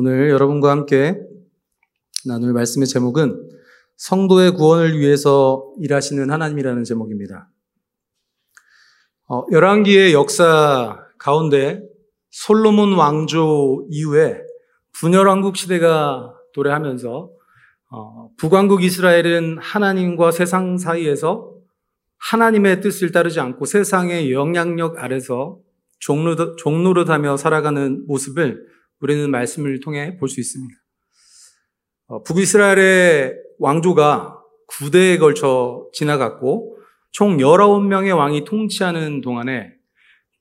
오늘 여러분과 함께 나눌 말씀의 제목은 성도의 구원을 위해서 일하시는 하나님이라는 제목입니다. 어, 열왕기의 역사 가운데 솔로몬 왕조 이후에 분열왕국 시대가 도래하면서 어, 북왕국 이스라엘은 하나님과 세상 사이에서 하나님의 뜻을 따르지 않고 세상의 영향력 아래서 종노릇하며 살아가는 모습을 우리는 말씀을 통해 볼 수 있습니다. 어, 북이스라엘의 왕조가 9대에 걸쳐 지나갔고 총 19명의 왕이 통치하는 동안에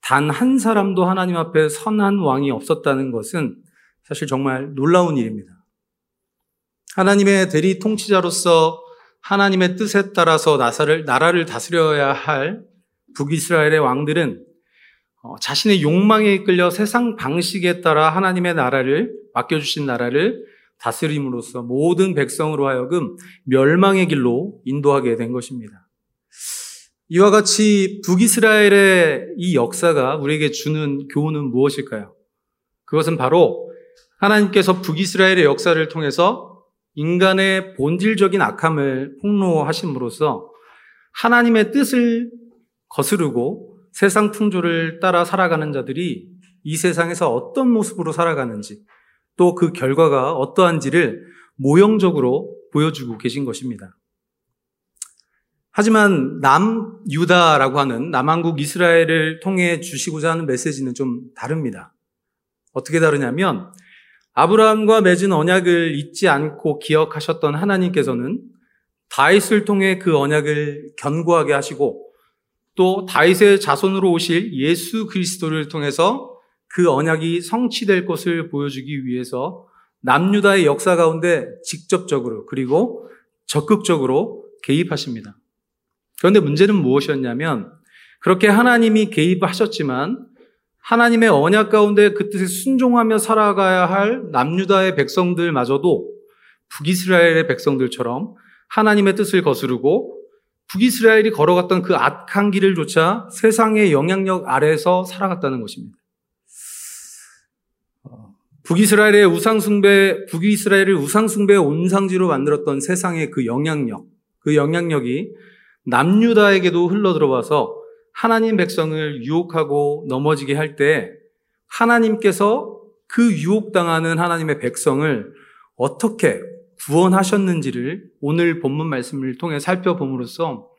단 한 사람도 하나님 앞에 선한 왕이 없었다는 것은 사실 정말 놀라운 일입니다. 하나님의 대리 통치자로서 하나님의 뜻에 따라서 나사를, 나라를 다스려야 할 북이스라엘의 왕들은 어, 자신의 욕망에 이끌려 세상 방식에 따라 하나님의 나라를 맡겨주신 나라를 다스림으로써 모든 백성으로 하여금 멸망의 길로 인도하게 된 것입니다. 이와 같이 북이스라엘의 이 역사가 우리에게 주는 교훈은 무엇일까요? 그것은 바로 하나님께서 북이스라엘의 역사를 통해서 인간의 본질적인 악함을 폭로하심으로써 하나님의 뜻을 거스르고 세상 풍조를 따라 살아가는 자들이 이 세상에서 어떤 모습으로 살아가는지 또 그 결과가 어떠한지를 모형적으로 보여주고 계신 것입니다. 하지만 남유다라고 하는 남한국 이스라엘을 통해 주시고자 하는 메시지는 좀 다릅니다. 어떻게 다르냐면 아브라함과 맺은 언약을 잊지 않고 기억하셨던 하나님께서는 다윗을 통해 그 언약을 견고하게 하시고 또 다윗의 자손으로 오실 예수 그리스도를 통해서 그 언약이 성취될 것을 보여주기 위해서 남유다의 역사 가운데 직접적으로 그리고 적극적으로 개입하십니다. 그런데 문제는 무엇이었냐면 그렇게 하나님이 개입하셨지만 하나님의 언약 가운데 그 뜻에 순종하며 살아가야 할 남유다의 백성들마저도 북이스라엘의 백성들처럼 하나님의 뜻을 거스르고 북이스라엘이 걸어갔던 그 악한 길을 조차 세상의 영향력 아래에서 살아갔다는 것입니다. 어, 북이스라엘의 우상숭배, 북이스라엘을 우상숭배의 온상지로 만들었던 세상의 그 영향력, 그 영향력이 남유다에게도 흘러들어와서 하나님 백성을 유혹하고 넘어지게 할 때 하나님께서 그 유혹당하는 하나님의 백성을 어떻게 구원하셨는지를 오늘 본문 말씀을 통해 살펴봄으로써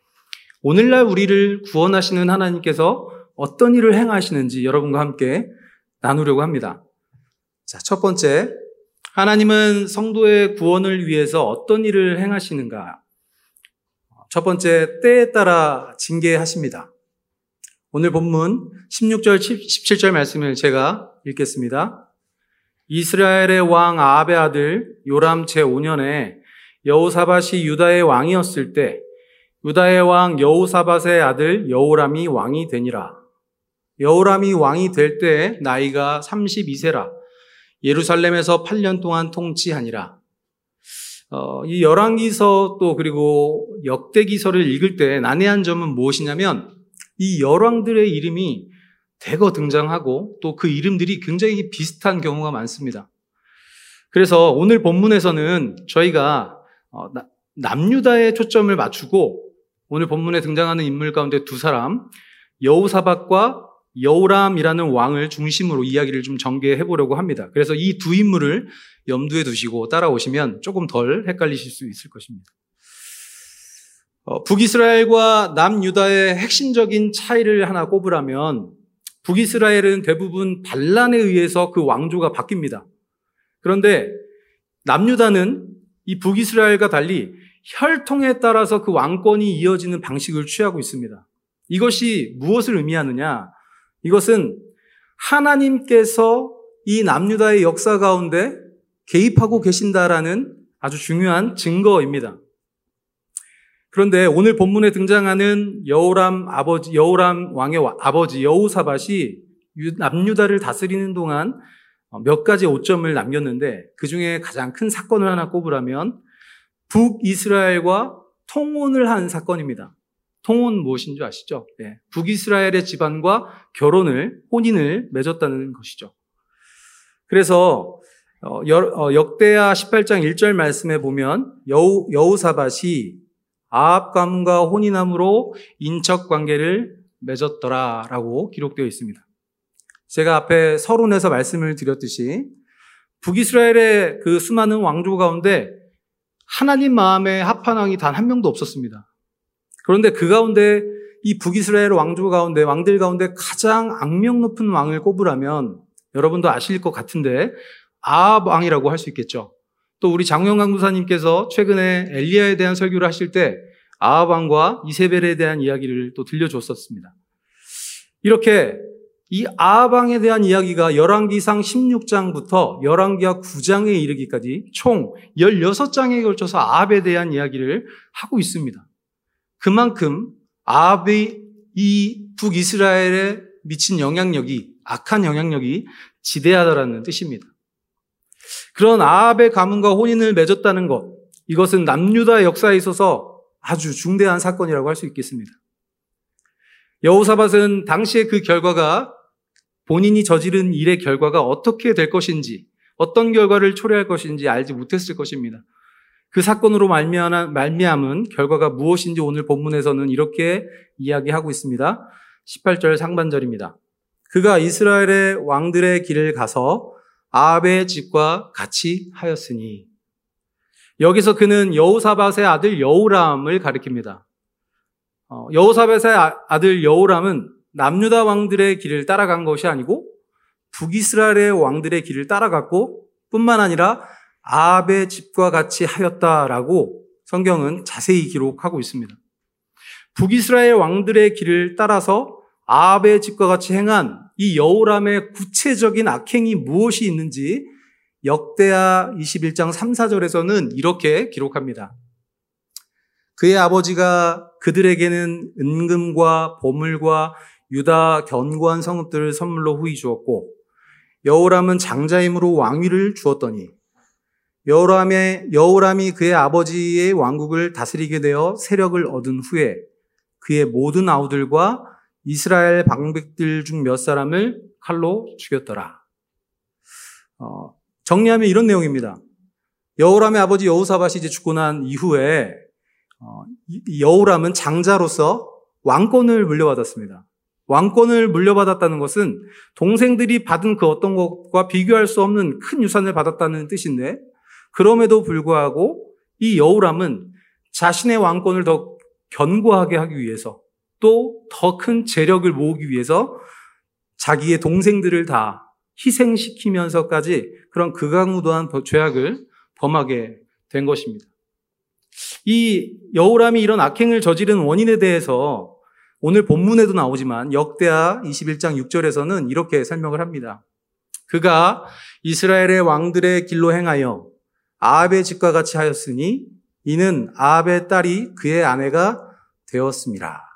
오늘날 우리를 구원하시는 하나님께서 어떤 일을 행하시는지 여러분과 함께 나누려고 합니다. 자, 첫 번째. 하나님은 성도의 구원을 위해서 어떤 일을 행하시는가? 첫 번째, 때에 따라 징계하십니다. 오늘 본문 16절, 17절 말씀을 제가 읽겠습니다. 이스라엘의 왕 아합의 아들 요람 제5년에 여호사밧이 유다의 왕이었을 때 유다의 왕 여호사밧의 아들 여호람이 왕이 되니라. 여호람이 왕이 될때 나이가 32세라. 예루살렘에서 8년 동안 통치하니라. 어, 이 열왕기서 또 그리고 역대기서를 읽을 때 난해한 점은 무엇이냐면 이 열왕들의 이름이 대거 등장하고 또 그 이름들이 굉장히 비슷한 경우가 많습니다. 그래서 오늘 본문에서는 저희가 어, 남유다에 초점을 맞추고 오늘 본문에 등장하는 인물 가운데 두 사람 여우사박과 여우람이라는 왕을 중심으로 이야기를 좀 전개해 보려고 합니다. 그래서 이 두 인물을 염두에 두시고 따라오시면 조금 덜 헷갈리실 수 있을 것입니다. 어, 북이스라엘과 남유다의 핵심적인 차이를 하나 꼽으라면 북이스라엘은 대부분 반란에 의해서 그 왕조가 바뀝니다. 그런데 남유다는 이 북이스라엘과 달리 혈통에 따라서 그 왕권이 이어지는 방식을 취하고 있습니다. 이것이 무엇을 의미하느냐? 이것은 하나님께서 이 남유다의 역사 가운데 개입하고 계신다라는 아주 중요한 증거입니다. 그런데 오늘 본문에 등장하는 여호람 아버지, 여호람 왕의 아버지 여우사밭이 남유다를 다스리는 동안 몇 가지 오점을 남겼는데 그 중에 가장 큰 사건을 하나 꼽으라면 북이스라엘과 통혼을 한 사건입니다. 통혼 무엇인 줄 아시죠? 네. 북이스라엘의 집안과 결혼을, 혼인을 맺었다는 것이죠. 그래서 어, 어, 역대하 18장 1절 말씀에 보면 여우, 여우사밭이 아합 가문과 혼인함으로 인척 관계를 맺었더라라고 기록되어 있습니다. 제가 앞에 서론에서 말씀을 드렸듯이 북이스라엘의 그 수많은 왕조 가운데 하나님 마음에 합한 왕이 단 한 명도 없었습니다. 그런데 그 가운데 이 북이스라엘 왕조 가운데 왕들 가운데 가장 악명 높은 왕을 꼽으라면 여러분도 아실 것 같은데 아합 왕이라고 할 수 있겠죠. 또 우리 장영강 부사님께서 최근에 엘리야에 대한 설교를 하실 때 아합 왕과 이세벨에 대한 이야기를 또 들려줬었습니다. 이렇게 이 아합 왕에 대한 이야기가 열왕기상 16장부터 열왕기하 9장에 이르기까지 총 16장에 걸쳐서 아합에 대한 이야기를 하고 있습니다. 그만큼 아합이 이 북이스라엘에 미친 영향력이 악한 영향력이 지대하다라는 뜻입니다. 그런 아합의 가문과 혼인을 맺었다는 것, 이것은 남유다 역사에 있어서 아주 중대한 사건이라고 할 수 있겠습니다. 여호사밧은 당시에 그 결과가 본인이 저지른 일의 결과가 어떻게 될 것인지, 어떤 결과를 초래할 것인지 알지 못했을 것입니다. 그 사건으로 말미암은 결과가 무엇인지 오늘 본문에서는 이렇게 이야기하고 있습니다. 18절 상반절입니다. 그가 이스라엘의 왕들의 길을 가서 아합의 집과 같이 하였으니 여기서 그는 여우사밧의 아들 여우람을 가리킵니다. 어, 여우사밧의 아, 아들 여우람은 남유다 왕들의 길을 따라간 것이 아니고 북이스라엘의 왕들의 길을 따라갔고 뿐만 아니라 아합의 집과 같이 하였다라고 성경은 자세히 기록하고 있습니다. 북이스라엘 왕들의 길을 따라서 아합의 집과 같이 행한 이 여우람의 구체적인 악행이 무엇이 있는지 역대하 21장 3, 4절에서는 이렇게 기록합니다. 그의 아버지가 그들에게는 은금과 보물과 유다 견고한 성읍들을 선물로 후이 주었고 여호람은 장자임으로 왕위를 주었더니 여호람의 여호람이 그의 아버지의 왕국을 다스리게 되어 세력을 얻은 후에 그의 모든 아우들과 이스라엘 방백들 중 몇 사람을 칼로 죽였더라. 어, 정리하면 이런 내용입니다. 여호람의 아버지 여호사밭이 이제 죽고 난 이후에 어, 여호람은 장자로서 왕권을 물려받았습니다. 왕권을 물려받았다는 것은 동생들이 받은 그 어떤 것과 비교할 수 없는 큰 유산을 받았다는 뜻인데 그럼에도 불구하고 이 여우람은 자신의 왕권을 더 견고하게 하기 위해서 또 더 큰 재력을 모으기 위해서 자기의 동생들을 다 희생시키면서까지 그런 극악무도한 죄악을 범하게 된 것입니다. 이 여우람이 이런 악행을 저지른 원인에 대해서 오늘 본문에도 나오지만 역대하 21장 6절에서는 이렇게 설명을 합니다. 그가 이스라엘의 왕들의 길로 행하여 아합의 집과 같이 하였으니 이는 아합의 딸이 그의 아내가 되었습니다.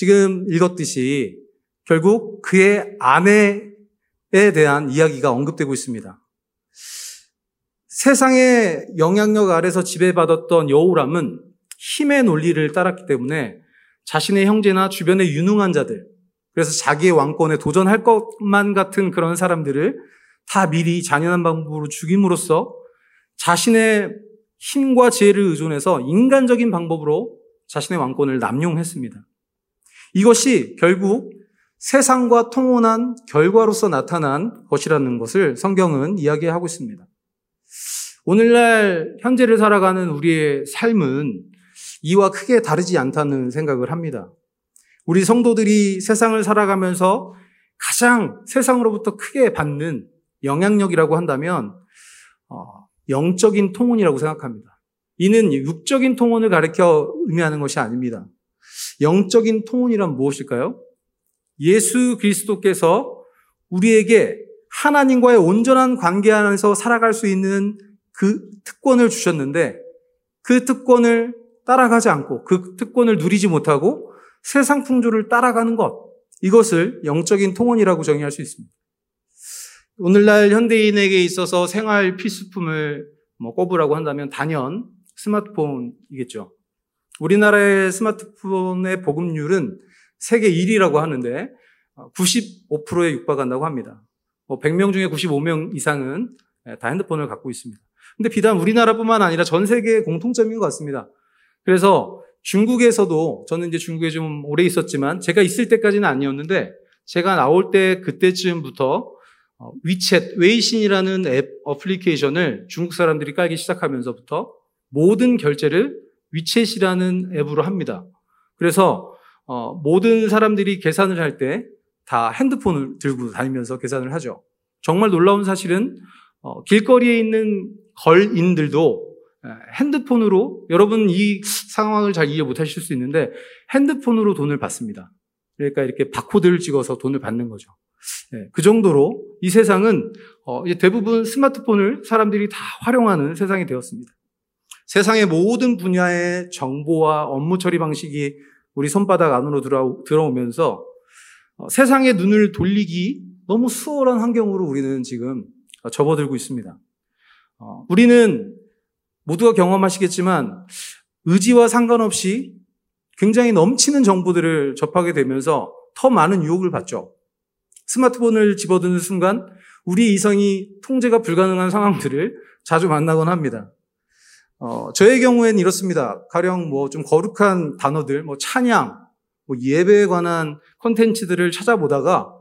지금 읽었듯이 결국 그의 아내에 대한 이야기가 언급되고 있습니다. 세상의 영향력 아래서 지배받았던 여우람은 힘의 논리를 따랐기 때문에 자신의 형제나 주변의 유능한 자들, 그래서 자기의 왕권에 도전할 것만 같은 그런 사람들을 다 미리 잔인한 방법으로 죽임으로써 자신의 힘과 지혜를 의존해서 인간적인 방법으로 자신의 왕권을 남용했습니다. 이것이 결국 세상과 통혼한 결과로서 나타난 것이라는 것을 성경은 이야기하고 있습니다. 오늘날 현재를 살아가는 우리의 삶은 이와 크게 다르지 않다는 생각을 합니다. 우리 성도들이 세상을 살아가면서 가장 세상으로부터 크게 받는 영향력이라고 한다면 어, 영적인 통혼이라고 생각합니다. 이는 육적인 통혼을 가리켜 의미하는 것이 아닙니다. 영적인 통혼이란 무엇일까요? 예수 그리스도께서 우리에게 하나님과의 온전한 관계 안에서 살아갈 수 있는 그 특권을 주셨는데 그 특권을 따라가지 않고 그 특권을 누리지 못하고 세상 풍조를 따라가는 것. 이것을 영적인 통원이라고 정의할 수 있습니다. 오늘날 현대인에게 있어서 생활 필수품을 뭐 꼽으라고 한다면 단연 스마트폰이겠죠. 우리나라의 스마트폰의 보급률은 세계 1위라고 하는데 95%에 육박한다고 합니다. 100명 뭐 중에 95명 이상은 예, 다 핸드폰을 갖고 있습니다. 근데 비단 우리나라뿐만 아니라 전 세계의 공통점인 것 같습니다. 그래서 중국에서도 저는 이제 중국에 좀 오래 있었지만 제가 있을 때까지는 아니었는데 제가 나올 때 그때쯤부터 어, 위챗, 웨이신이라는 앱 어플리케이션을 중국 사람들이 깔기 시작하면서부터 모든 결제를 위챗이라는 앱으로 합니다. 그래서 어, 모든 사람들이 계산을 할 때 다 핸드폰을 들고 다니면서 계산을 하죠. 정말 놀라운 사실은 어, 길거리에 있는 걸인들도 핸드폰으로 여러분 이 상황을 잘 이해 못하실 수 있는데 핸드폰으로 돈을 받습니다. 그러니까 이렇게 바코드를 찍어서 돈을 받는 거죠. 네, 그 정도로 이 세상은 어, 대부분 스마트폰을 사람들이 다 활용하는 세상이 되었습니다. 세상의 모든 분야의 정보와 업무 처리 방식이 우리 손바닥 안으로 들어오면서 어, 세상의 눈을 돌리기 너무 수월한 환경으로 우리는 지금 접어들고 있습니다. 어, 우리는 모두가 경험하시겠지만 의지와 상관없이 굉장히 넘치는 정보들을 접하게 되면서 더 많은 유혹을 받죠. 스마트폰을 집어드는 순간 우리 이성이 통제가 불가능한 상황들을 자주 만나곤 합니다. 어, 저의 경우에는 이렇습니다. 가령 뭐 좀 거룩한 단어들, 뭐 찬양, 뭐 예배에 관한 컨텐츠들을 찾아보다가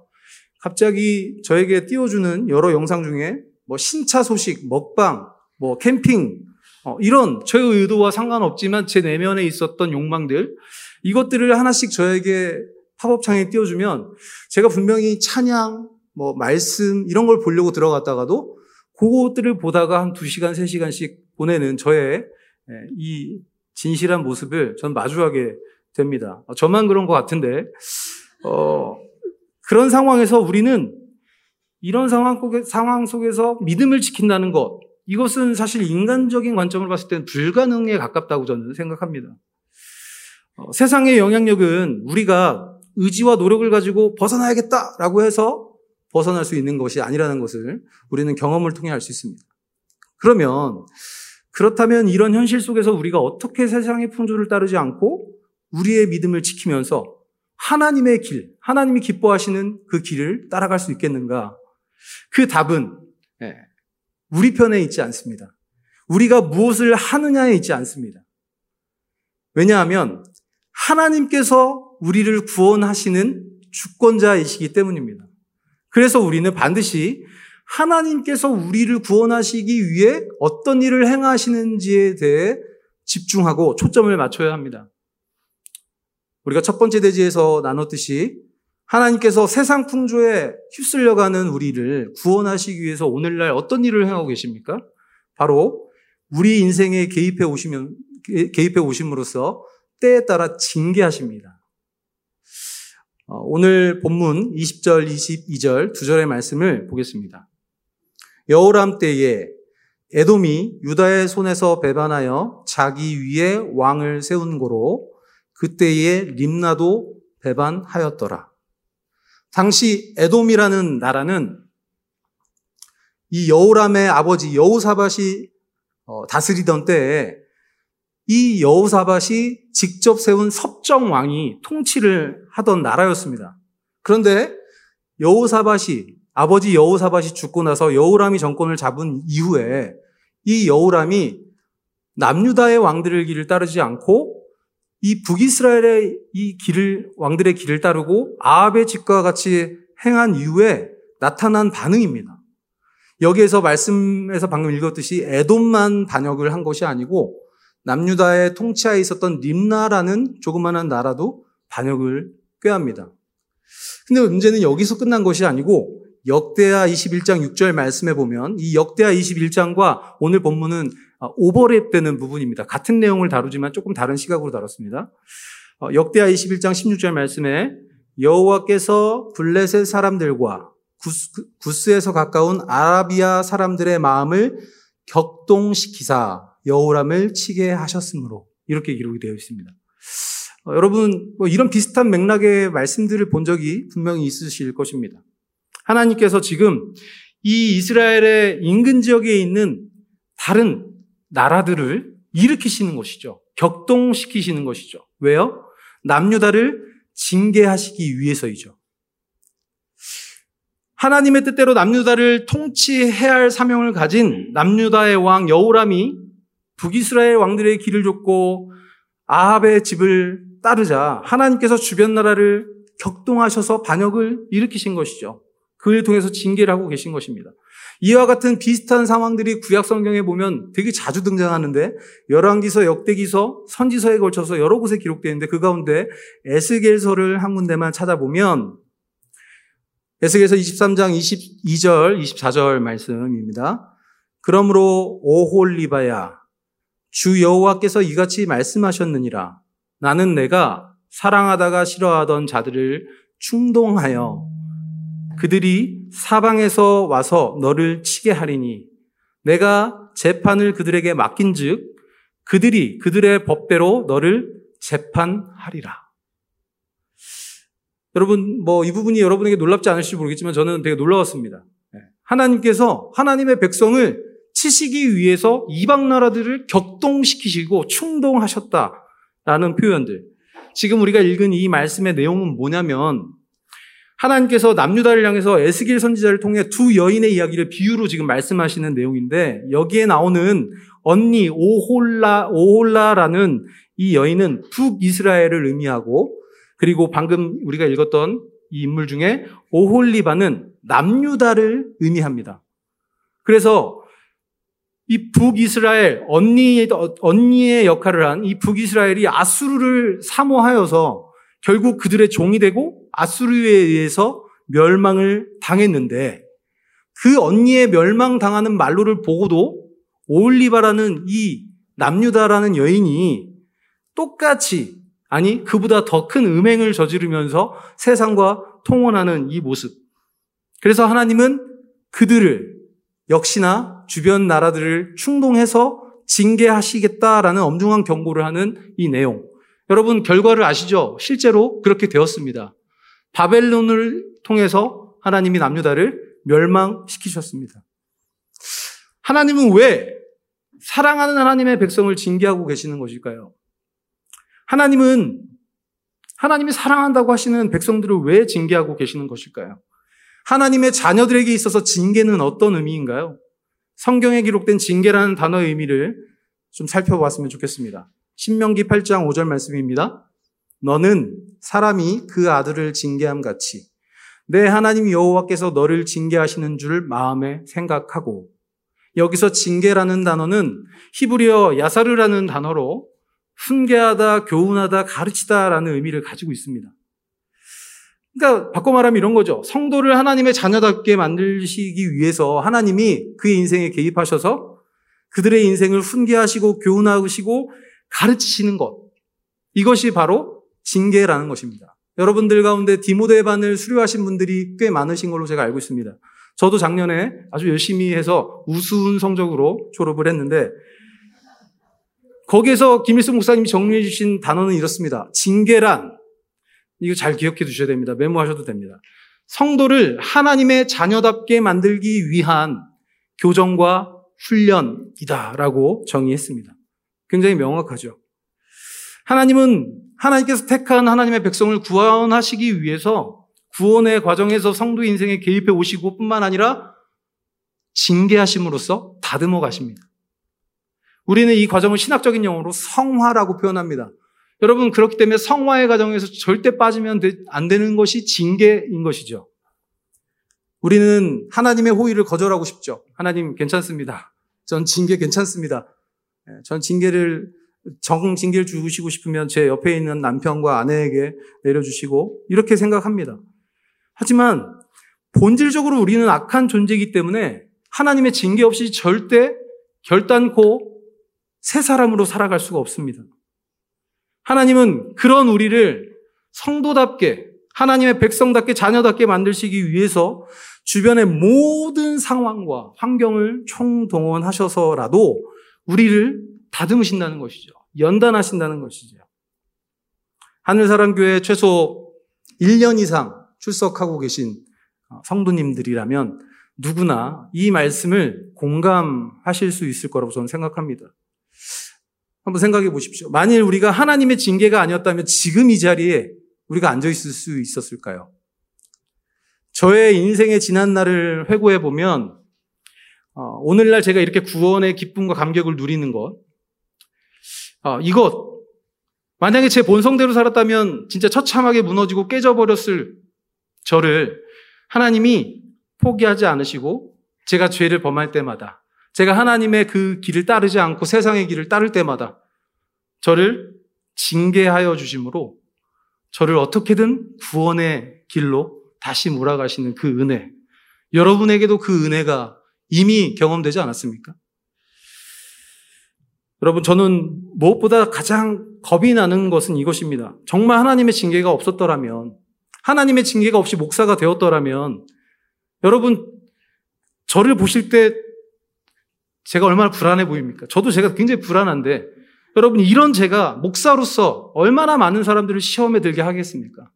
갑자기 저에게 띄워주는 여러 영상 중에 뭐 신차 소식, 먹방, 뭐 캠핑, 어, 이런 저의 의도와 상관없지만 제 내면에 있었던 욕망들, 이것들을 하나씩 저에게 팝업창에 띄워주면 제가 분명히 찬양, 뭐 말씀 이런 걸 보려고 들어갔다가도 그것들을 보다가 한 2시간, 3시간씩 보내는 저의 예, 이 진실한 모습을 전 마주하게 됩니다. 어, 저만 그런 것 같은데, 어, 그런 상황에서 우리는 이런 상황, 속에서 믿음을 지킨다는 것, 이것은 사실 인간적인 관점을 봤을 때는 불가능에 가깝다고 저는 생각합니다. 어, 세상의 영향력은 우리가 의지와 노력을 가지고 벗어나야겠다라고 해서 벗어날 수 있는 것이 아니라는 것을 우리는 경험을 통해 알 수 있습니다. 그러면 그렇다면 이런 현실 속에서 우리가 어떻게 세상의 풍조를 따르지 않고 우리의 믿음을 지키면서 하나님의 길, 하나님이 기뻐하시는 그 길을 따라갈 수 있겠는가? 그 답은 예, 우리 편에 있지 않습니다. 우리가 무엇을 하느냐에 있지 않습니다. 왜냐하면 하나님께서 우리를 구원하시는 주권자이시기 때문입니다. 그래서 우리는 반드시 하나님께서 우리를 구원하시기 위해 어떤 일을 행하시는지에 대해 집중하고 초점을 맞춰야 합니다. 우리가 첫 번째 대지에서 나눴듯이 하나님께서 세상 풍조에 휩쓸려가는 우리를 구원하시기 위해서 오늘날 어떤 일을 행하고 계십니까? 바로 우리 인생에 개입해 오시면 개입해 오심으로써 때에 따라 징계하십니다. 어, 오늘 본문 20절, 22절 두 절의 말씀을 보겠습니다. 여호람 때에 에돔이 유다의 손에서 배반하여 자기 위에 왕을 세운 고로 그때에 림나도 배반하였더라. 당시 에돔이라는 나라는 이 여호람의 아버지 여호사밧이 어, 다스리던 때에 이 여호사밧이 직접 세운 섭정 왕이 통치를 하던 나라였습니다. 그런데 여호사밧이 아버지 여호사밧이 죽고 나서 여호람이 정권을 잡은 이후에 이 여호람이 남유다의 왕들의 길을 따르지 않고 이 북이스라엘의 이 길을 왕들의 길을 따르고 아합의 집과 같이 행한 이후에 나타난 반응입니다. 여기에서 말씀에서 방금 읽었듯이 에돔만 반역을 한 것이 아니고 남유다의 통치하에 있었던 림나라는 조그마한 나라도 반역을 꾀합니다. 근데 문제는 여기서 끝난 것이 아니고 역대하 21장 6절 말씀에 보면 이 역대하 21장과 오늘 본문은 어, 오버랩되는 부분입니다. 같은 내용을 다루지만 조금 다른 시각으로 다뤘습니다. 어, 역대하 21장 16절 말씀에 여호와께서 블레셋 사람들과 구스, 에서 가까운 아라비아 사람들의 마음을 격동시키사 여호람을 치게 하셨으므로 이렇게 기록이 되어 있습니다. 어, 여러분 뭐 이런 비슷한 맥락의 말씀들을 본 적이 분명히 있으실 것입니다. 하나님께서 지금 이 이스라엘의 인근 지역에 있는 다른 나라들을 일으키시는 것이죠. 격동시키시는 것이죠. 왜요? 남유다를 징계하시기 위해서이죠. 하나님의 뜻대로 남유다를 통치해야 할 사명을 가진 남유다의 왕 여호람이 북이스라엘 왕들의 길을 줬고 아합의 집을 따르자 하나님께서 주변 나라를 격동하셔서 반역을 일으키신 것이죠. 그를 통해서 징계를 하고 계신 것입니다. 이와 같은 비슷한 상황들이 구약 성경에 보면 되게 자주 등장하는데 열왕기서, 역대기서, 선지서에 걸쳐서 여러 곳에 기록되어 있는데 그 가운데 에스겔서를 한 군데만 찾아보면 에스겔서 23장 22절, 24절 말씀입니다. 그러므로 오홀리바야 주 여호와께서 이같이 말씀하셨느니라 나는 내가 사랑하다가 싫어하던 자들을 충동하여 그들이 사방에서 와서 너를 치게 하리니 내가 재판을 그들에게 맡긴즉 그들이 그들의 법대로 너를 재판하리라. 여러분 뭐 이 부분이 여러분에게 놀랍지 않을지 모르겠지만 저는 되게 놀라웠습니다. 네. 하나님께서 하나님의 백성을 치시기 위해서 이방 나라들을 격동시키시고 충동하셨다 라는 표현들. 지금 우리가 읽은 이 말씀의 내용은 뭐냐면 하나님께서 남유다를 향해서 에스겔 선지자를 통해 두 여인의 이야기를 비유로 지금 말씀하시는 내용인데 여기에 나오는 언니 오홀라 오홀라라는 이 여인은 북이스라엘을 의미하고 그리고 방금 우리가 읽었던 이 인물 중에 오홀리바는 남유다를 의미합니다. 그래서 이 북이스라엘 언니 언니의 역할을 한 이 북이스라엘이 아수르를 사모하여서 결국 그들의 종이 되고 아수르에 의해서 멸망을 당했는데 그 언니의 멸망당하는 말로를 보고도 오올리바라는 이 남유다라는 여인이 똑같이 아니 그보다 더 큰 음행을 저지르면서 세상과 통혼하는 이 모습. 그래서 하나님은 그들을 역시나 주변 나라들을 충동해서 징계하시겠다라는 엄중한 경고를 하는 이 내용. 여러분 결과를 아시죠? 실제로 그렇게 되었습니다. 바벨론을 통해서 하나님이 남유다를 멸망시키셨습니다. 하나님은 왜 사랑하는 하나님의 백성을 징계하고 계시는 것일까요? 하나님은 하나님이 사랑한다고 하시는 백성들을 왜 징계하고 계시는 것일까요? 하나님의 자녀들에게 있어서 징계는 어떤 의미인가요? 성경에 기록된 징계라는 단어의 의미를 좀 살펴봤으면 좋겠습니다. 신명기 8장 5절 말씀입니다. 너는 사람이 그 아들을 징계함 같이 내 하나님 여호와께서 너를 징계하시는 줄 마음에 생각하고 여기서 징계라는 단어는 히브리어 야사르라는 단어로 훈계하다, 교훈하다, 가르치다라는 의미를 가지고 있습니다. 그러니까 바꿔 말하면 이런 거죠. 성도를 하나님의 자녀답게 만들시기 위해서 하나님이 그의 인생에 개입하셔서 그들의 인생을 훈계하시고 교훈하시고 가르치시는 것. 이것이 바로 징계라는 것입니다. 여러분들 가운데 디모데 반을 수료하신 분들이 꽤 많으신 걸로 제가 알고 있습니다. 저도 작년에 아주 열심히 해서 우수운 성적으로 졸업을 했는데 거기에서 김일성 목사님이 정리해 주신 단어는 이렇습니다. 징계란 이거 잘 기억해 두셔야 됩니다. 메모하셔도 됩니다. 성도를 하나님의 자녀답게 만들기 위한 교정과 훈련이다라고 정의했습니다. 굉장히 명확하죠. 하나님은 하나님께서 택한 하나님의 백성을 구원하시기 위해서 구원의 과정에서 성도 인생에 개입해 오시고 뿐만 아니라 징계하심으로써 다듬어 가십니다. 우리는 이 과정을 신학적인 용어로 성화라고 표현합니다. 여러분, 그렇기 때문에 성화의 과정에서 절대 빠지면 안 되는 것이 징계인 것이죠. 우리는 하나님의 호의를 거절하고 싶죠. 하나님 괜찮습니다. 전 징계 괜찮습니다. 예, 전 징계를 정 징계를 주시고 싶으면 제 옆에 있는 남편과 아내에게 내려주시고 이렇게 생각합니다. 하지만 본질적으로 우리는 악한 존재이기 때문에 하나님의 징계 없이 절대 결단코 새 사람으로 살아갈 수가 없습니다. 하나님은 그런 우리를 성도답게 하나님의 백성답게 자녀답게 만들시기 위해서 주변의 모든 상황과 환경을 총동원하셔서라도 우리를 다듬으신다는 것이죠. 연단하신다는 것이죠. 하늘사랑교회 최소 1년 이상 출석하고 계신 성도님들이라면 누구나 이 말씀을 공감하실 수 있을 거라고 저는 생각합니다. 한번 생각해 보십시오. 만일 우리가 하나님의 징계가 아니었다면 지금 이 자리에 우리가 앉아 있을 수 있었을까요? 저의 인생의 지난 날을 회고해 보면 어, 오늘날 제가 이렇게 구원의 기쁨과 감격을 누리는 것 어, 이것 만약에 제 본성대로 살았다면 진짜 처참하게 무너지고 깨져버렸을 저를 하나님이 포기하지 않으시고 제가 죄를 범할 때마다 제가 하나님의 그 길을 따르지 않고 세상의 길을 따를 때마다 저를 징계하여 주심으로 저를 어떻게든 구원의 길로 다시 몰아가시는 그 은혜. 여러분에게도 그 은혜가 이미 경험되지 않았습니까? 여러분, 저는 무엇보다 가장 겁이 나는 것은 이것입니다. 정말 하나님의 징계가 없었더라면, 하나님의 징계가 없이 목사가 되었더라면, 여러분, 저를 보실 때 제가 얼마나 불안해 보입니까? 저도 제가 굉장히 불안한데, 여러분, 이런 제가 목사로서 얼마나 많은 사람들을 시험에 들게 하겠습니까?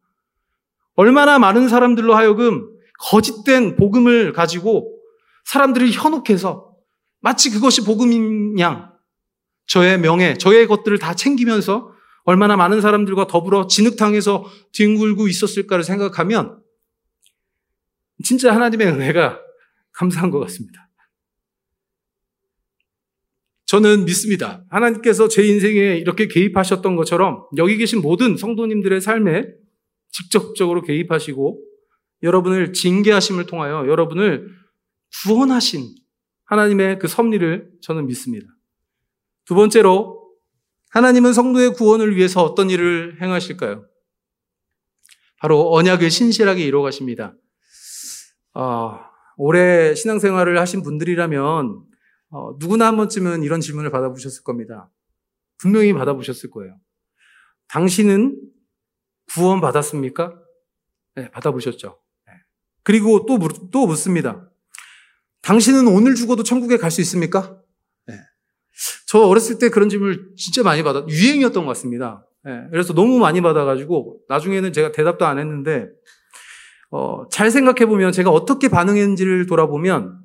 얼마나 많은 사람들로 하여금 거짓된 복음을 가지고 사람들을 현혹해서 마치 그것이 복음인 양 저의 명예, 저의 것들을 다 챙기면서 얼마나 많은 사람들과 더불어 진흙탕에서 뒹굴고 있었을까를 생각하면 진짜 하나님의 은혜가 감사한 것 같습니다. 저는 믿습니다. 하나님께서 제 인생에 이렇게 개입하셨던 것처럼 여기 계신 모든 성도님들의 삶에 직접적으로 개입하시고 여러분을 징계하심을 통하여 여러분을 구원하신 하나님의 그 섭리를 저는 믿습니다. 두 번째로 하나님은 성도의 구원을 위해서 어떤 일을 행하실까요? 바로 언약을 신실하게 이루어 가십니다. 어, 오래 신앙생활을 하신 분들이라면 어, 누구나 한 번쯤은 이런 질문을 받아보셨을 겁니다. 분명히 받아보셨을 거예요. 당신은 구원 받았습니까? 네, 받아보셨죠. 네. 그리고 또, 또 묻습니다. 당신은 오늘 죽어도 천국에 갈 수 있습니까? 네. 저 어렸을 때 그런 질문을 진짜 많이 받아, 유행이었던 것 같습니다. 네. 그래서 너무 많이 받아가지고, 나중에는 제가 대답도 안 했는데, 어, 잘 생각해보면 제가 어떻게 반응했는지를 돌아보면, 어,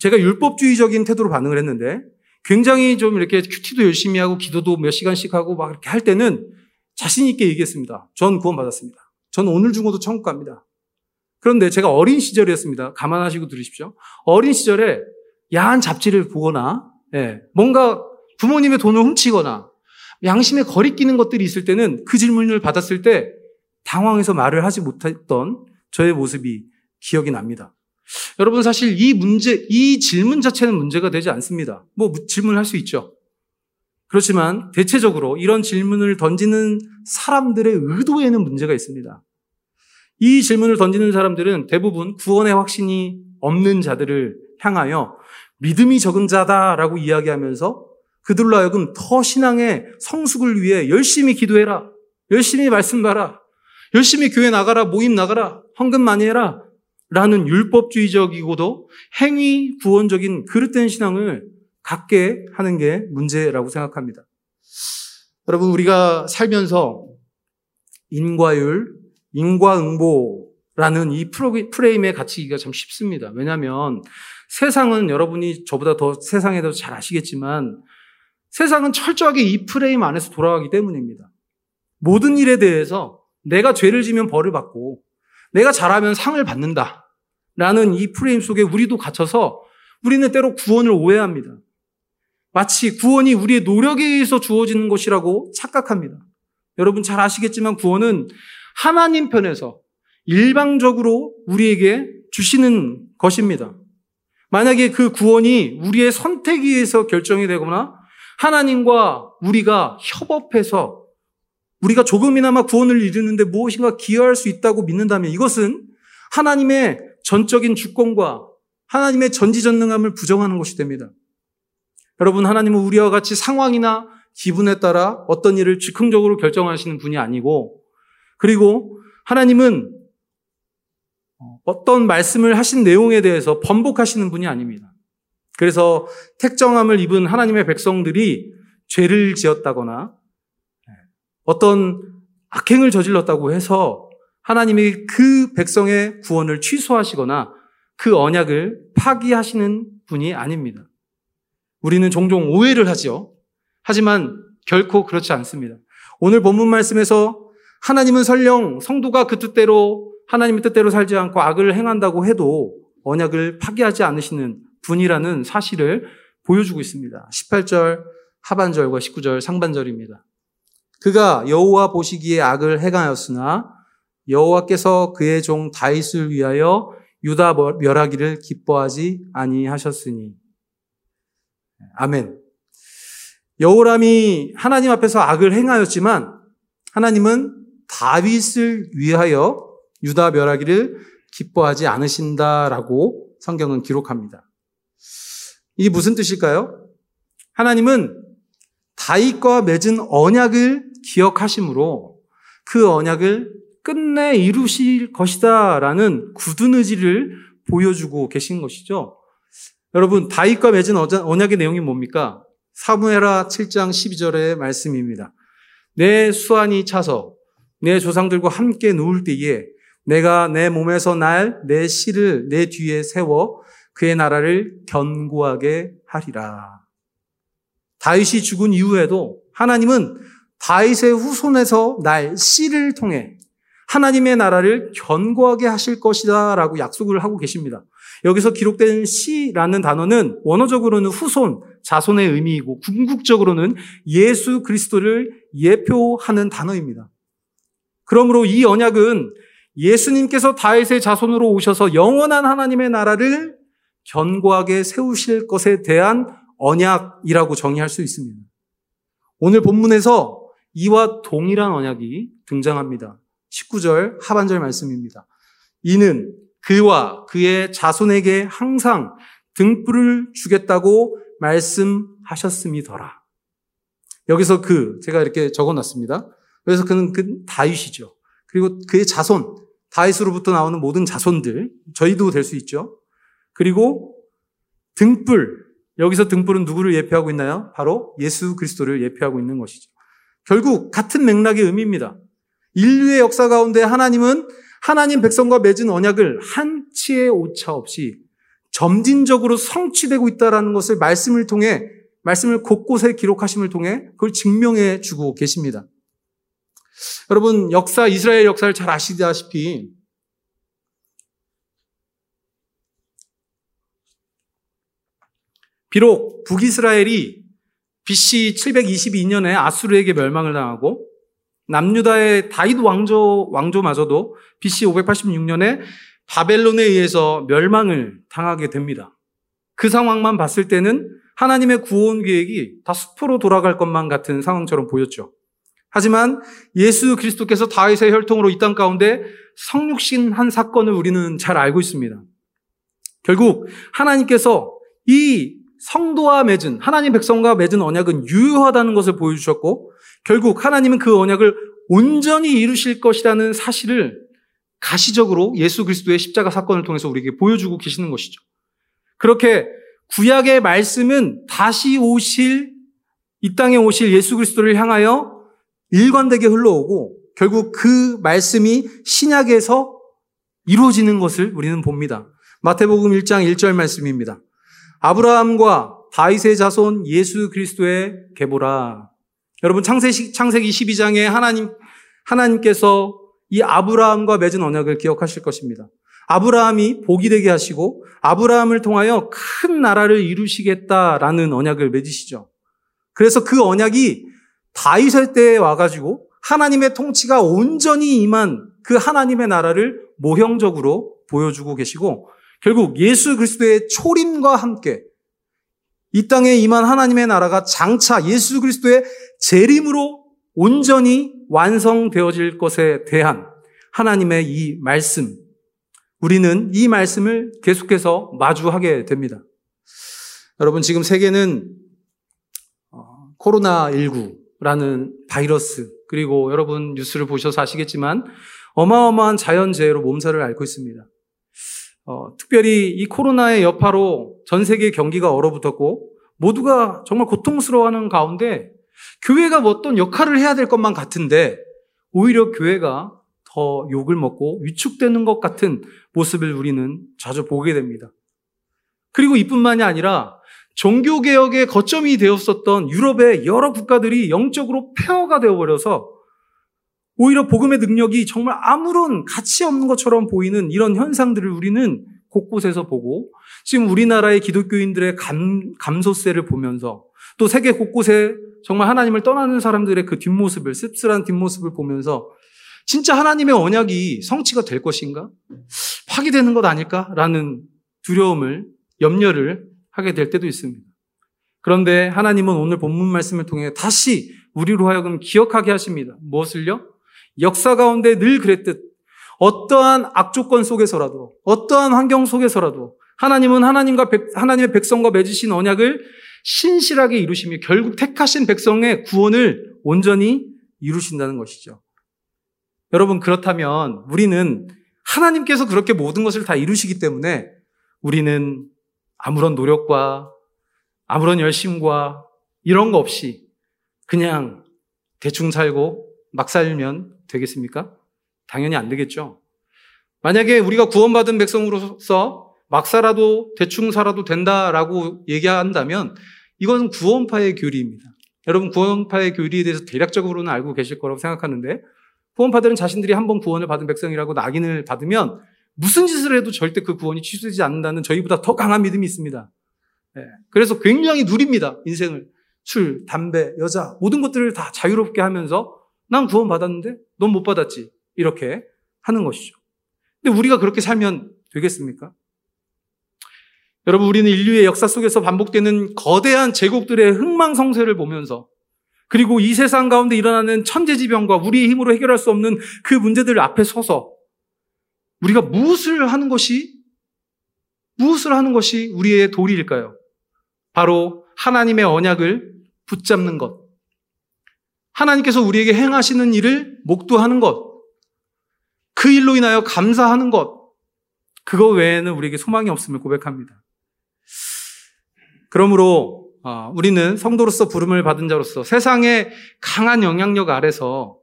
제가 율법주의적인 태도로 반응을 했는데, 굉장히 좀 이렇게 큐티도 열심히 하고, 기도도 몇 시간씩 하고, 막 이렇게 할 때는, 자신 있게 얘기했습니다. 전 구원받았습니다. 저는 오늘 죽어도 천국 갑니다. 그런데 제가 어린 시절이었습니다. 감안하시고 들으십시오. 어린 시절에 야한 잡지를 보거나 예, 뭔가 부모님의 돈을 훔치거나 양심에 거리끼는 것들이 있을 때는 그 질문을 받았을 때 당황해서 말을 하지 못했던 저의 모습이 기억이 납니다. 여러분 사실 이 문제, 이 질문 자체는 문제가 되지 않습니다. 뭐 질문할 수 있죠. 그렇지만 대체적으로 이런 질문을 던지는 사람들의 의도에는 문제가 있습니다. 이 질문을 던지는 사람들은 대부분 구원의 확신이 없는 자들을 향하여 믿음이 적은 자다라고 이야기하면서 그들로 하여금 더 신앙의 성숙을 위해 열심히 기도해라. 열심히 말씀 봐라. 열심히 교회 나가라. 모임 나가라. 헌금 많이 해라. 라는 율법주의적이고도 행위 구원적인 그릇된 신앙을 갖게 하는 게 문제라고 생각합니다. 여러분, 우리가 살면서 인과율, 인과응보라는 이 프레임에 갇히기가 참 쉽습니다. 왜냐하면 세상은 여러분이 저보다 더 세상에 대해서 잘 아시겠지만 세상은 철저하게 이 프레임 안에서 돌아가기 때문입니다. 모든 일에 대해서 내가 죄를 지면 벌을 받고 내가 잘하면 상을 받는다. 라는 이 프레임 속에 우리도 갇혀서 우리는 때로 구원을 오해합니다. 마치 구원이 우리의 노력에 의해서 주어지는 것이라고 착각합니다. 여러분 잘 아시겠지만 구원은 하나님 편에서 일방적으로 우리에게 주시는 것입니다. 만약에 그 구원이 우리의 선택에 의해서 결정이 되거나 하나님과 우리가 협업해서 우리가 조금이나마 구원을 이루는데 무엇인가 기여할 수 있다고 믿는다면 이것은 하나님의 전적인 주권과 하나님의 전지전능함을 부정하는 것이 됩니다. 여러분, 하나님은 우리와 같이 상황이나 기분에 따라 어떤 일을 즉흥적으로 결정하시는 분이 아니고, 그리고 하나님은 어떤 말씀을 하신 내용에 대해서 번복하시는 분이 아닙니다. 그래서 택정함을 입은 하나님의 백성들이 죄를 지었다거나 어떤 악행을 저질렀다고 해서 하나님이 그 백성의 구원을 취소하시거나 그 언약을 파기하시는 분이 아닙니다. 우리는 종종 오해를 하지요. 하지만 결코 그렇지 않습니다. 오늘 본문 말씀에서 하나님은 설령 성도가 그 뜻대로 하나님의 뜻대로 살지 않고 악을 행한다고 해도 언약을 파기하지 않으시는 분이라는 사실을 보여주고 있습니다. 18절 하반절과 19절 상반절입니다. 그가 여호와 보시기에 악을 행하였으나 여호와께서 그의 종 다윗을 위하여 유다 멸하기를 기뻐하지 아니하셨으니 아멘. 여호람이 하나님 앞에서 악을 행하였지만 하나님은 다윗을 위하여 유다 멸하기를 기뻐하지 않으신다라고 성경은 기록합니다. 이게 무슨 뜻일까요? 하나님은 다윗과 맺은 언약을 기억하심으로 그 언약을 끝내 이루실 것이다 라는 굳은 의지를 보여주고 계신 것이죠. 여러분 다윗과 맺은 언약의 내용이 뭡니까? 사무엘하 7장 12절의 말씀입니다. 내 수완이 차서 내 조상들과 함께 누울 때에 내가 내 몸에서 날 내 씨를 내 뒤에 세워 그의 나라를 견고하게 하리라. 다윗이 죽은 이후에도 하나님은 다윗의 후손에서 날 씨를 통해 하나님의 나라를 견고하게 하실 것이다 라고 약속을 하고 계십니다. 여기서 기록된 씨라는 단어는 원어적으로는 후손, 자손의 의미이고 궁극적으로는 예수 그리스도를 예표하는 단어입니다. 그러므로 이 언약은 예수님께서 다윗의 자손으로 오셔서 영원한 하나님의 나라를 견고하게 세우실 것에 대한 언약이라고 정의할 수 있습니다. 오늘 본문에서 이와 동일한 언약이 등장합니다. 19절 하반절 말씀입니다. 이는 그와 그의 자손에게 항상 등불을 주겠다고 말씀하셨음이더라. 여기서 그 제가 이렇게 적어놨습니다. 그래서 그는 그 다윗이죠. 그리고 그의 자손 다윗으로부터 나오는 모든 자손들 저희도 될 수 있죠. 그리고 등불 여기서 등불은 누구를 예표하고 있나요? 바로 예수 그리스도를 예표하고 있는 것이죠. 결국 같은 맥락의 의미입니다. 인류의 역사 가운데 하나님은 하나님 백성과 맺은 언약을 한치의 오차 없이 점진적으로 성취되고 있다는 것을 말씀을 통해 말씀을 곳곳에 기록하심을 통해 그걸 증명해 주고 계십니다. 여러분 역사 이스라엘 역사를 잘 아시다시피 비록 북이스라엘이 BC 722년에 아수르에게 멸망을 당하고 남유다의 다윗 왕조 왕조마저도 BC 586년에 바벨론에 의해서 멸망을 당하게 됩니다. 그 상황만 봤을 때는 하나님의 구원 계획이 다 수포로 돌아갈 것만 같은 상황처럼 보였죠. 하지만 예수 그리스도께서 다윗의 혈통으로 이 땅 가운데 성육신 한 사건을 우리는 잘 알고 있습니다. 결국 하나님께서 이 성도와 맺은 하나님 백성과 맺은 언약은 유효하다는 것을 보여주셨고 결국 하나님은 그 언약을 온전히 이루실 것이라는 사실을 가시적으로 예수 그리스도의 십자가 사건을 통해서 우리에게 보여주고 계시는 것이죠. 그렇게 구약의 말씀은 다시 오실 이 땅에 오실 예수 그리스도를 향하여 일관되게 흘러오고 결국 그 말씀이 신약에서 이루어지는 것을 우리는 봅니다. 마태복음 1장 1절 말씀입니다. 아브라함과 다윗의 자손 예수 그리스도의 계보라. 여러분 창세기, 창세기 12장에 하나님 하나님께서 이 아브라함과 맺은 언약을 기억하실 것입니다. 아브라함이 복이 되게 하시고 아브라함을 통하여 큰 나라를 이루시겠다라는 언약을 맺으시죠. 그래서 그 언약이 다윗의 때에 와가지고 하나님의 통치가 온전히 임한 그 하나님의 나라를 모형적으로 보여주고 계시고 결국 예수 그리스도의 초림과 함께 이 땅에 임한 하나님의 나라가 장차 예수 그리스도의 재림으로 온전히 완성되어질 것에 대한 하나님의 이 말씀, 우리는 이 말씀을 계속해서 마주하게 됩니다. 여러분, 지금 세계는 어, 코로나19라는 바이러스, 그리고 여러분 뉴스를 보셔서 아시겠지만 어마어마한 자연재해로 몸살을 앓고 있습니다. 어, 특별히 이 코로나의 여파로 전 세계 경기가 얼어붙었고 모두가 정말 고통스러워하는 가운데 교회가 뭐 어떤 역할을 해야 될 것만 같은데 오히려 교회가 더 욕을 먹고 위축되는 것 같은 모습을 우리는 자주 보게 됩니다. 그리고 이뿐만이 아니라 종교개혁의 거점이 되었었던 유럽의 여러 국가들이 영적으로 폐허가 되어버려서 오히려 복음의 능력이 정말 아무런 가치 없는 것처럼 보이는 이런 현상들을 우리는 곳곳에서 보고 지금 우리나라의 기독교인들의 감, 감소세를 보면서 또 세계 곳곳에 정말 하나님을 떠나는 사람들의 그 뒷모습을, 씁쓸한 뒷모습을 보면서 진짜 하나님의 언약이 성취가 될 것인가? 파기되는 것 아닐까? 라는 두려움을, 염려를 하게 될 때도 있습니다. 그런데 하나님은 오늘 본문 말씀을 통해 다시 우리로 하여금 기억하게 하십니다. 무엇을요? 역사 가운데 늘 그랬듯 어떠한 악조건 속에서라도 어떠한 환경 속에서라도 하나님은 하나님과 백, 하나님의 백성과 맺으신 언약을 신실하게 이루시며 결국 택하신 백성의 구원을 온전히 이루신다는 것이죠. 여러분 그렇다면 우리는 하나님께서 그렇게 모든 것을 다 이루시기 때문에 우리는 아무런 노력과 아무런 열심과 이런 거 없이 그냥 대충 살고 막 살면 되겠습니까? 당연히 안 되겠죠. 만약에 우리가 구원받은 백성으로서 막 살아도 대충 살아도 된다라고 얘기한다면 이것은 구원파의 교리입니다. 여러분 구원파의 교리에 대해서 대략적으로는 알고 계실 거라고 생각하는데 구원파들은 자신들이 한번 구원을 받은 백성이라고 낙인을 받으면 무슨 짓을 해도 절대 그 구원이 취소되지 않는다는 저희보다 더 강한 믿음이 있습니다. 네. 그래서 굉장히 누립니다. 인생을. 술, 담배, 여자, 모든 것들을 다 자유롭게 하면서 난 구원 받았는데 넌 못 받았지. 이렇게 하는 것이죠. 근데 우리가 그렇게 살면 되겠습니까? 여러분, 우리는 인류의 역사 속에서 반복되는 거대한 제국들의 흥망성쇠를 보면서 그리고 이 세상 가운데 일어나는 천재지변과 우리의 힘으로 해결할 수 없는 그 문제들 앞에 서서 우리가 무엇을 하는 것이 무엇을 하는 것이 우리의 도리일까요? 바로 하나님의 언약을 붙잡는 것. 하나님께서 우리에게 행하시는 일을 목도하는 것. 그 일로 인하여 감사하는 것. 그거 외에는 우리에게 소망이 없음을 고백합니다. 그러므로 어, 우리는 성도로서 부름을 받은 자로서 세상의 강한 영향력 아래서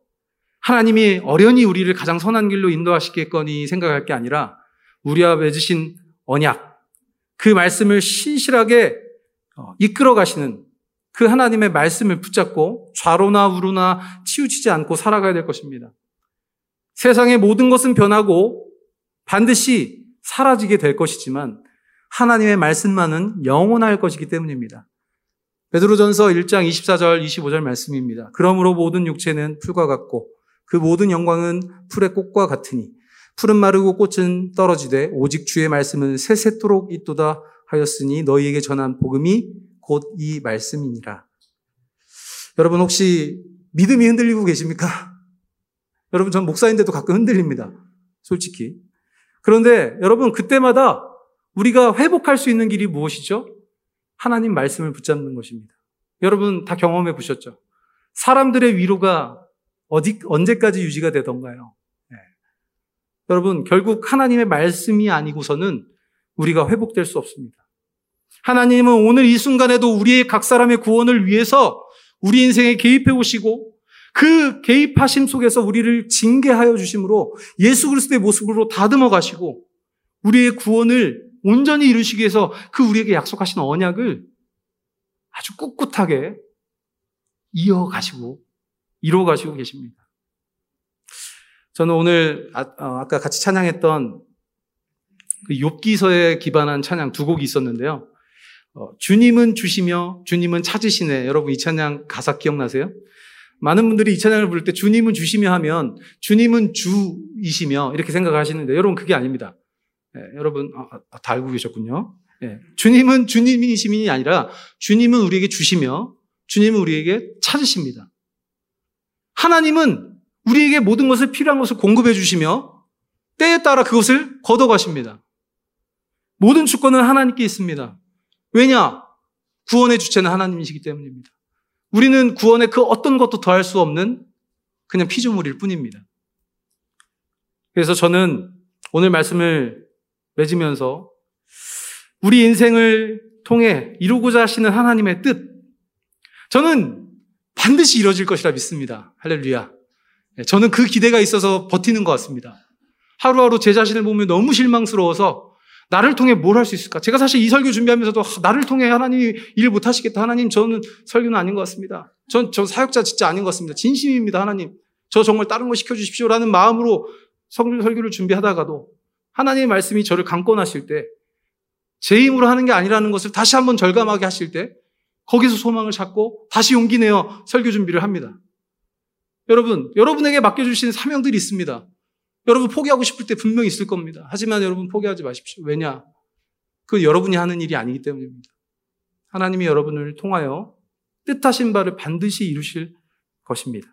하나님이 어련히 우리를 가장 선한 길로 인도하시겠거니 생각할 게 아니라 우리와 맺으신 언약, 그 말씀을 신실하게 어, 이끌어 가시는 그 하나님의 말씀을 붙잡고 좌로나 우로나 치우치지 않고 살아가야 될 것입니다. 세상의 모든 것은 변하고 반드시 사라지게 될 것이지만 하나님의 말씀만은 영원할 것이기 때문입니다. 베드로전서 1장 24절 25절 말씀입니다. 그러므로 모든 육체는 풀과 같고 그 모든 영광은 풀의 꽃과 같으니 풀은 마르고 꽃은 떨어지되 오직 주의 말씀은 세세토록 있도다 하였으니 너희에게 전한 복음이 곧 이 말씀이니라. 여러분 혹시 믿음이 흔들리고 계십니까? 여러분 전 목사인데도 가끔 흔들립니다. 솔직히. 그런데 여러분 그때마다 우리가 회복할 수 있는 길이 무엇이죠? 하나님 말씀을 붙잡는 것입니다. 여러분 다 경험해 보셨죠? 사람들의 위로가 어디, 언제까지 유지가 되던가요? 네. 여러분, 결국 하나님의 말씀이 아니고서는 우리가 회복될 수 없습니다. 하나님은 오늘 이 순간에도 우리의 각 사람의 구원을 위해서 우리 인생에 개입해 오시고 그 개입하심 속에서 우리를 징계하여 주심으로 예수 그리스도의 모습으로 다듬어 가시고 우리의 구원을 온전히 이루시기 위해서 그 우리에게 약속하신 언약을 아주 꿋꿋하게 이어가시고 이루어가시고 계십니다. 저는 오늘 아, 어, 까 같이 찬양했던 그 욥기서에 기반한 찬양 두 곡이 있었는데요. 어, 주님은 주시며 주님은 찾으시네. 여러분 이 찬양 가사 기억나세요? 많은 분들이 이 찬양을 부를 때 주님은 주시며 하면 주님은 주이시며 이렇게 생각하시는데 여러분 그게 아닙니다. 네, 여러분 아, 아, 다 알고 계셨군요. 네, 주님은 주님이심이 아니라 주님은 우리에게 주시며 주님은 우리에게 찾으십니다. 하나님은 우리에게 모든 것을 필요한 것을 공급해 주시며 때에 따라 그것을 걷어가십니다. 모든 주권은 하나님께 있습니다. 왜냐? 구원의 주체는 하나님이시기 때문입니다. 우리는 구원의 그 어떤 것도 더할 수 없는 그냥 피조물일 뿐입니다. 그래서 저는 오늘 말씀을 맺으면서 우리 인생을 통해 이루고자 하시는 하나님의 뜻, 저는 반드시 이루어질 것이라 믿습니다. 할렐루야. 네, 저는 그 기대가 있어서 버티는 것 같습니다. 하루하루 제 자신을 보면 너무 실망스러워서 나를 통해 뭘 할 수 있을까? 제가 사실 이 설교 준비하면서도 나를 통해 하나님이 일 못하시겠다. 하나님, 저는 설교는 아닌 것 같습니다. 전, 전 사역자 진짜 아닌 것 같습니다. 진심입니다, 하나님. 저 정말 다른 거 시켜주십시오라는 마음으로 설교- 설교를 준비하다가도 하나님의 말씀이 저를 강권하실 때 제 힘으로 하는 게 아니라는 것을 다시 한번 절감하게 하실 때 거기서 소망을 찾고 다시 용기 내어 설교 준비를 합니다. 여러분, 여러분에게 맡겨주신 사명들이 있습니다. 여러분 포기하고 싶을 때 분명히 있을 겁니다. 하지만 여러분 포기하지 마십시오. 왜냐? 그 여러분이 하는 일이 아니기 때문입니다. 하나님이 여러분을 통하여 뜻하신 바를 반드시 이루실 것입니다.